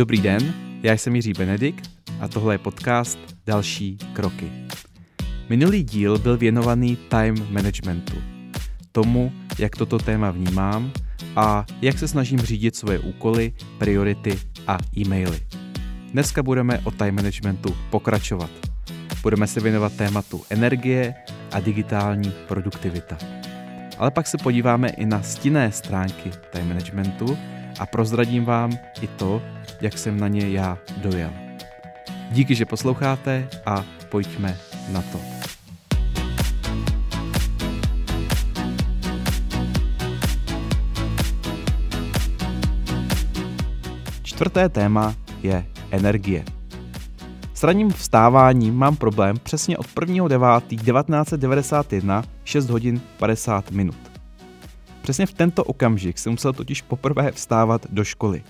Dobrý den, já jsem Jiří Benedikt a tohle je podcast Další kroky. Minulý díl byl věnovaný time managementu, tomu, jak toto téma vnímám a jak se snažím řídit svoje úkoly, priority a e-maily. Dneska budeme o time managementu pokračovat. Budeme se věnovat tématu energie a digitální produktivita. Ale pak se podíváme i na stinné stránky time managementu a prozradím vám i to, jak jsem na ně já dojel. Díky, že posloucháte a pojďme na to. Čtvrté téma je energie. S ranním vstáváním mám problém přesně od 1.9.1991 6 hodin 50 minut. Přesně v tento okamžik jsem musel totiž poprvé vstávat do školy.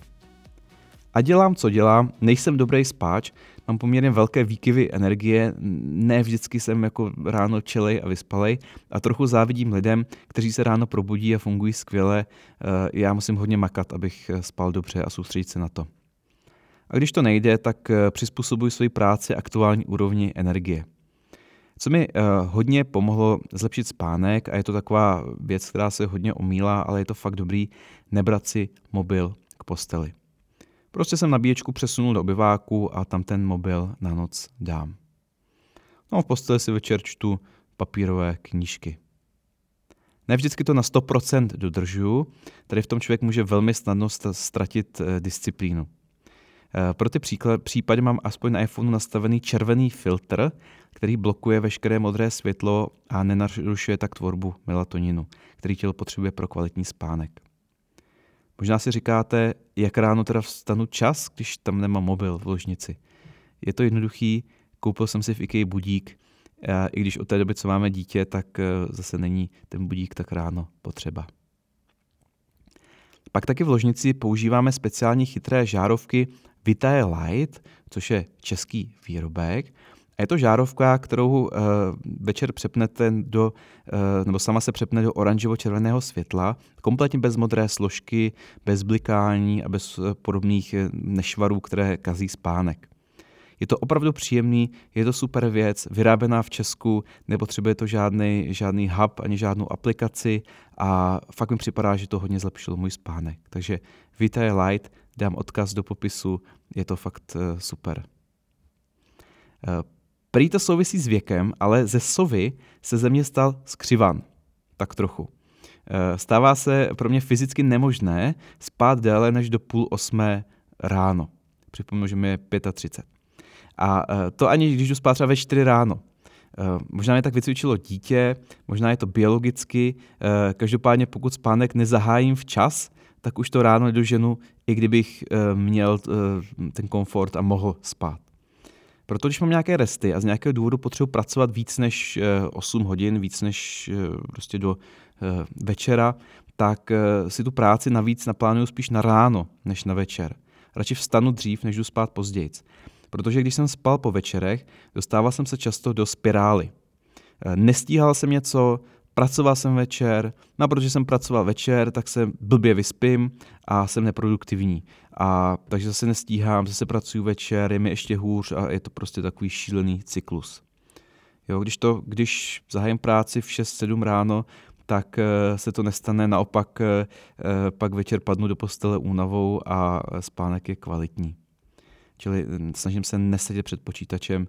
A dělám, co dělám, nejsem dobrý spáč, mám poměrně velké výkyvy energie, ne vždycky jsem jako ráno čelej a vyspalej a trochu závidím lidem, kteří se ráno probudí a fungují skvěle. Eh, já musím hodně makat, abych spal dobře a soustředit se na to. A když to nejde, tak eh, přizpůsobuji svoji práci aktuální úrovni energie. Co mi hodně pomohlo zlepšit spánek, a je to taková věc, která se hodně omílá, ale je to fakt dobrý, nebrat si mobil k posteli. Prostě jsem nabíječku přesunul do obyváku a tam ten mobil na noc dám. No v posteli si večer čtu papírové knížky. Ne vždycky to na 100% dodržuju, tady v tom člověk může velmi snadno ztratit eh, disciplínu. Eh, pro ty případy mám aspoň na iPhoneu nastavený červený filtr, který blokuje veškeré modré světlo a nenarušuje tak tvorbu melatoninu, který tělo potřebuje pro kvalitní spánek. Možná si říkáte, jak ráno teda vstanu čas, když tam nemám mobil v ložnici. Je to jednoduchý, koupil jsem si v IKEA budík, a i když od té doby, co máme dítě, tak eh, zase není ten budík tak ráno potřeba. Pak taky v ložnici používáme speciální chytré žárovky Vitae Light, což je český výrobek. A je to žárovka, kterou uh, večer přepnete do, uh, nebo sama se přepne do oranžovo-červeného světla, kompletně bez modré složky, bez blikání a bez uh, podobných nešvarů, které kazí spánek. Je to opravdu příjemný, je to super věc, vyráběná v Česku, nepotřebuje to žádný, žádný hub ani žádnou aplikaci a fakt mi připadá, že to hodně zlepšilo můj spánek. Takže Vitae Light, dám odkaz do popisu, je to fakt super. Prý to souvisí s věkem, ale ze sovy se ze mě stal skřivan. Tak trochu. Uh, stává se pro mě fyzicky nemožné spát déle než do půl osmé ráno. Připomenu, že mi je 35. A eh, to ani když jdu spát třeba ve 4 ráno. Eh, možná mě tak vycvičilo dítě, možná je to biologicky, eh, každopádně pokud spánek nezahájím včas, tak už to ráno nedoženu, i kdybych měl ten komfort a mohl spát. Proto když mám nějaké resty a z nějakého důvodu potřebuji pracovat víc než 8 hodin, víc než prostě do večera, tak si tu práci navíc naplánuju spíš na ráno než na večer. Radši vstanu dřív, než jdu spát později protože když jsem spal po večerech, dostával jsem se často do spirály. Eh, nestíhal jsem něco, pracoval jsem večer, no a protože jsem pracoval večer, tak se blbě vyspím a jsem neproduktivní. A takže zase nestíhám, zase pracuji večer, je mi ještě hůř a je to prostě takový šílený cyklus. Jo, když, to, když zahájím práci v 6-7 ráno, tak eh, se to nestane, naopak eh, pak večer padnu do postele únavou a spánek je kvalitní. Čili snažím se nesedět před počítačem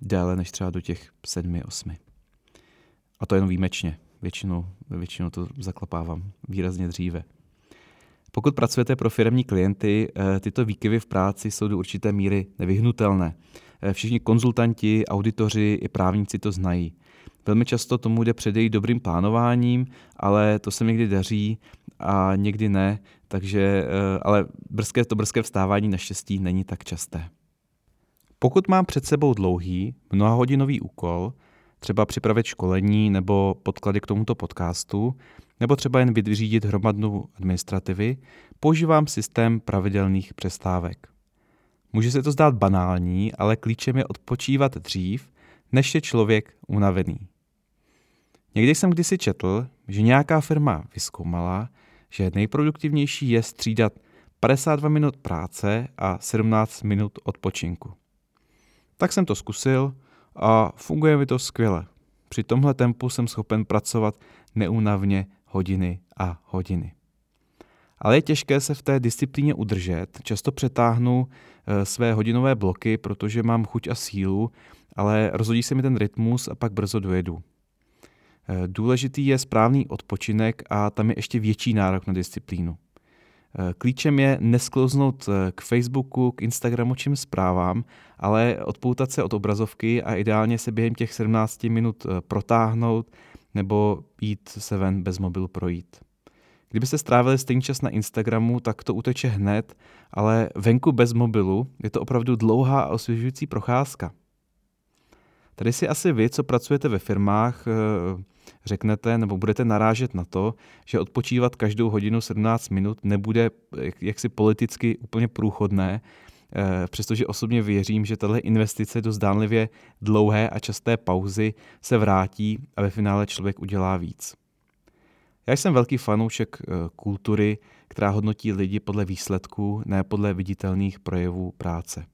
déle než třeba do těch sedmi, osmi. A to jenom výjimečně. Většinou, většinou to zaklapávám výrazně dříve. Pokud pracujete pro firmní klienty, eh, tyto výkyvy v práci jsou do určité míry nevyhnutelné. Eh, všichni konzultanti, auditoři i právníci to znají. Velmi často tomu jde předejít dobrým plánováním, ale to se někdy daří a někdy ne, takže, eh, ale brzké, to brzké vstávání naštěstí není tak časté. Pokud mám před sebou dlouhý, mnohahodinový úkol, třeba připravit školení nebo podklady k tomuto podcastu, nebo třeba jen vyřídit hromadnou administrativy, používám systém pravidelných přestávek. Může se to zdát banální, ale klíčem je odpočívat dřív, než je člověk unavený. Někdy jsem kdysi četl, že nějaká firma vyskoumala, že nejproduktivnější je střídat 52 minut práce a 17 minut odpočinku. Tak jsem to zkusil a funguje mi to skvěle. Při tomhle tempu jsem schopen pracovat neúnavně hodiny a hodiny. Ale je těžké se v té disciplíně udržet. Často přetáhnu eh, své hodinové bloky, protože mám chuť a sílu, ale rozhodí se mi ten rytmus a pak brzo dojedu. Eh, důležitý je správný odpočinek a tam je ještě větší nárok na disciplínu. Eh, klíčem je nesklouznout k Facebooku, k Instagramu čím zprávám, ale odpoutat se od obrazovky a ideálně se během těch 17 minut protáhnout nebo jít se ven bez mobilu projít. Kdybyste strávili stejný čas na Instagramu, tak to uteče hned, ale venku bez mobilu je to opravdu dlouhá a osvěžující procházka. Tady si asi vy, co pracujete ve firmách, eh, řeknete nebo budete narážet na to, že odpočívat každou hodinu 17 minut nebude jaksi politicky úplně průchodné, eh, přestože osobně věřím, že tahle investice do zdánlivě dlouhé a časté pauzy se vrátí a ve finále člověk udělá víc. Já jsem velký fanoušek eh, kultury, která hodnotí lidi podle výsledků, ne podle viditelných projevů práce.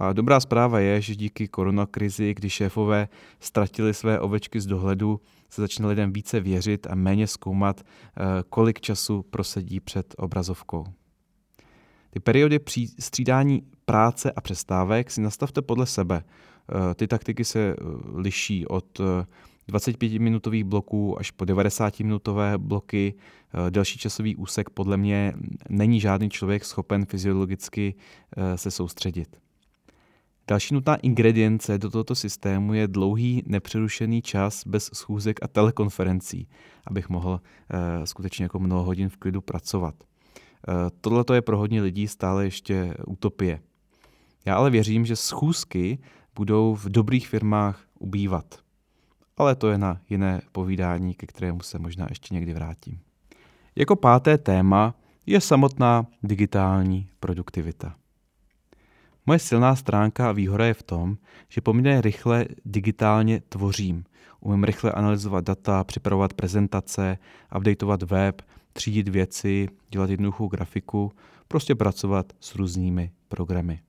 A dobrá zpráva je, že díky koronakrizi, kdy šéfové ztratili své ovečky z dohledu, se začne lidem více věřit a méně zkoumat, eh, kolik času prosedí před obrazovkou. Ty periody střídání práce a přestávek si nastavte podle sebe. Eh, ty taktiky se liší od 25-minutových bloků až po 90-minutové bloky. Eh, delší časový úsek podle mě není žádný člověk schopen fyziologicky eh, se soustředit. Další nutná ingredience do tohoto systému je dlouhý nepřerušený čas bez schůzek a telekonferencí, abych mohl uh, skutečně jako mnoho hodin v klidu pracovat. Uh, Tohle je pro hodně lidí stále ještě utopie. Já ale věřím, že schůzky budou v dobrých firmách ubývat ale to je na jiné povídání, ke kterému se možná ještě někdy vrátím. Jako páté téma je samotná digitální produktivita. Moje silná stránka a výhoda je v tom, že poměrně rychle digitálně tvořím. Umím rychle analyzovat data, připravovat prezentace, updateovat web, třídit věci, dělat jednoduchou grafiku, prostě pracovat s různými programy.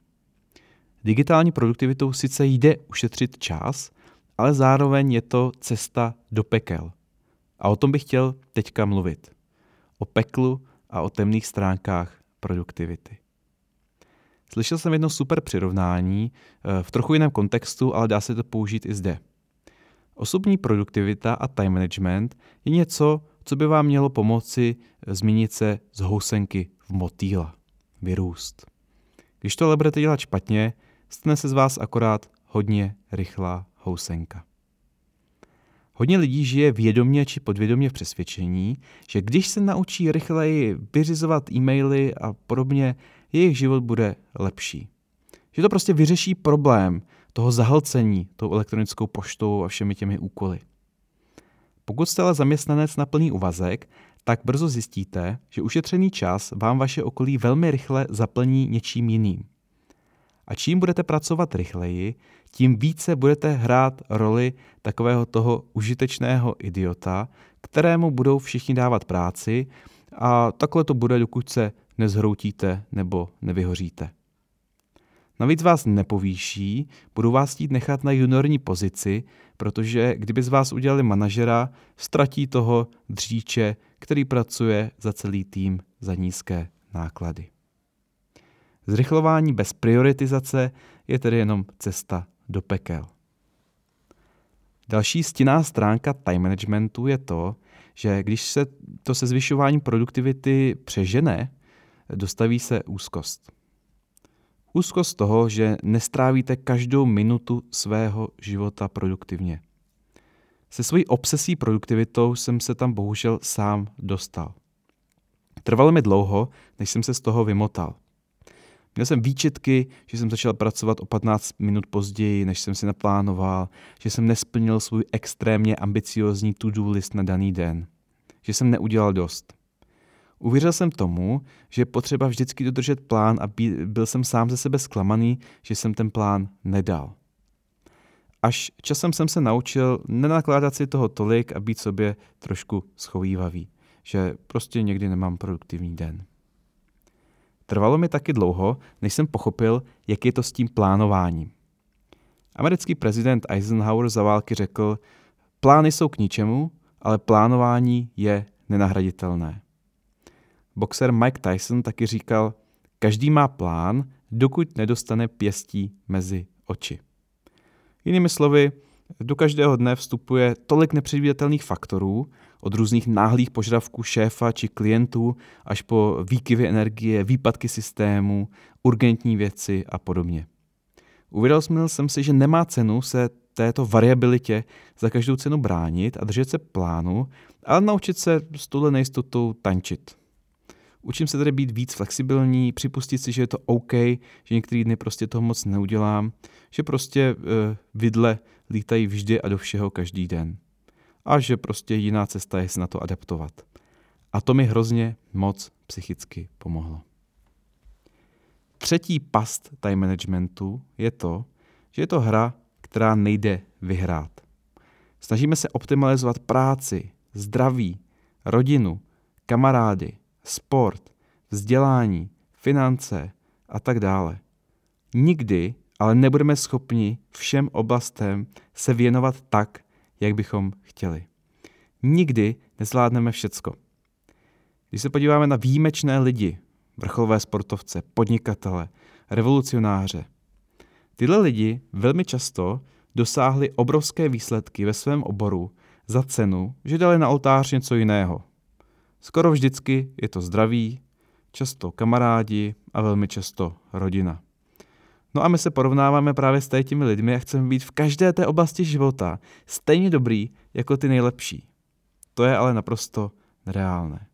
Digitální produktivitou sice jde ušetřit čas, ale zároveň je to cesta do pekel. A o tom bych chtěl teďka mluvit. O peklu a o temných stránkách produktivity. Slyšel jsem jedno super přirovnání eh, v trochu jiném kontextu, ale dá se to použít i zde. Osobní produktivita a time management je něco, co by vám mělo pomoci eh, změnit se z housenky v motýla, vyrůst. Když to ale budete dělat špatně, stane se z vás akorát hodně rychlá housenka. Hodně lidí žije vědomě či podvědomě v přesvědčení, že když se naučí rychleji vyřizovat e-maily a podobně, jejich život bude lepší. Že to prostě vyřeší problém toho zahlcení tou elektronickou poštou a všemi těmi úkoly. Pokud jste ale zaměstnanec na plný uvazek, tak brzo zjistíte, že ušetřený čas vám vaše okolí velmi rychle zaplní něčím jiným. A čím budete pracovat rychleji, tím více budete hrát roli takového toho užitečného idiota, kterému budou všichni dávat práci a takhle to bude, dokud se nezhroutíte nebo nevyhoříte. Navíc vás nepovýší, budou vás chtít nechat na juniorní pozici, protože kdyby z vás udělali manažera, ztratí toho dříče, který pracuje za celý tým za nízké náklady. Zrychlování bez prioritizace je tedy jenom cesta do pekel. Další stinná stránka time managementu je to, že když se to se zvyšováním produktivity přežene, dostaví se úzkost. Úzkost toho, že nestrávíte každou minutu svého života produktivně. Se svojí obsesí produktivitou jsem se tam bohužel sám dostal. Trvalo mi dlouho, než jsem se z toho vymotal – Měl jsem výčetky, že jsem začal pracovat o 15 minut později, než jsem si naplánoval, že jsem nesplnil svůj extrémně ambiciozní to-do list na daný den, že jsem neudělal dost. Uvěřil jsem tomu, že je potřeba vždycky dodržet plán a byl jsem sám ze sebe zklamaný, že jsem ten plán nedal. Až časem jsem se naučil nenakládat si toho tolik a být sobě trošku schovývavý, že prostě někdy nemám produktivní den. Trvalo mi taky dlouho, než jsem pochopil, jak je to s tím plánováním. Americký prezident Eisenhower za války řekl, plány jsou k ničemu, ale plánování je nenahraditelné. Boxer Mike Tyson taky říkal, každý má plán, dokud nedostane pěstí mezi oči. Jinými slovy, do každého dne vstupuje tolik nepředvídatelných faktorů, od různých náhlých požadavků šéfa či klientů až po výkyvy energie, výpadky systému, urgentní věci a podobně. Uvědomil jsem si, že nemá cenu se této variabilitě za každou cenu bránit a držet se plánu, ale naučit se s tuhle nejistotou tančit. Učím se tedy být víc flexibilní, připustit si, že je to OK, že některý dny prostě toho moc neudělám, že prostě uh, vidle lítají vždy a do všeho každý den. A že prostě jiná cesta je se na to adaptovat. A to mi hrozně moc psychicky pomohlo. Třetí past time managementu je to, že je to hra, která nejde vyhrát. Snažíme se optimalizovat práci, zdraví, rodinu, kamarády, sport, vzdělání, finance a tak dále. Nikdy ale nebudeme schopni všem oblastem se věnovat tak, jak bychom chtěli. Nikdy nezvládneme všecko. Když se podíváme na výjimečné lidi, vrcholové sportovce, podnikatele, revolucionáře, tyhle lidi velmi často dosáhli obrovské výsledky ve svém oboru za cenu, že dali na oltář něco jiného. Skoro vždycky je to zdraví, často kamarádi a velmi často rodina. No a my se porovnáváme právě s těmi lidmi a chceme být v každé té oblasti života stejně dobrý jako ty nejlepší. To je ale naprosto nereálné.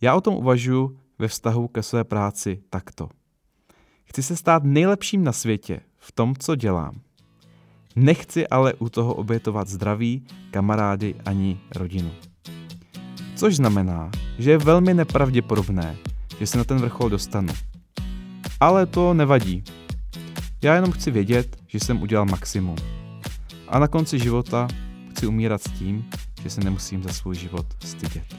Já o tom uvažuji ve vztahu ke své práci takto. Chci se stát nejlepším na světě v tom, co dělám. Nechci ale u toho obětovat zdraví, kamarády ani rodinu. Což znamená, že je velmi nepravděpodobné, že se na ten vrchol dostanu. Ale to nevadí. Já jenom chci vědět, že jsem udělal maximum. A na konci života chci umírat s tím, že se nemusím za svůj život stydět.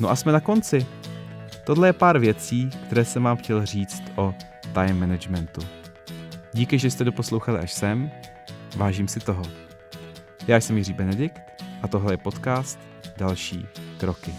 No a jsme na konci. Tohle je pár věcí, které jsem vám chtěl říct o time managementu. Díky, že jste doposlouchali až sem, vážím si toho. Já jsem Jiří Benedikt a tohle je podcast Další kroky.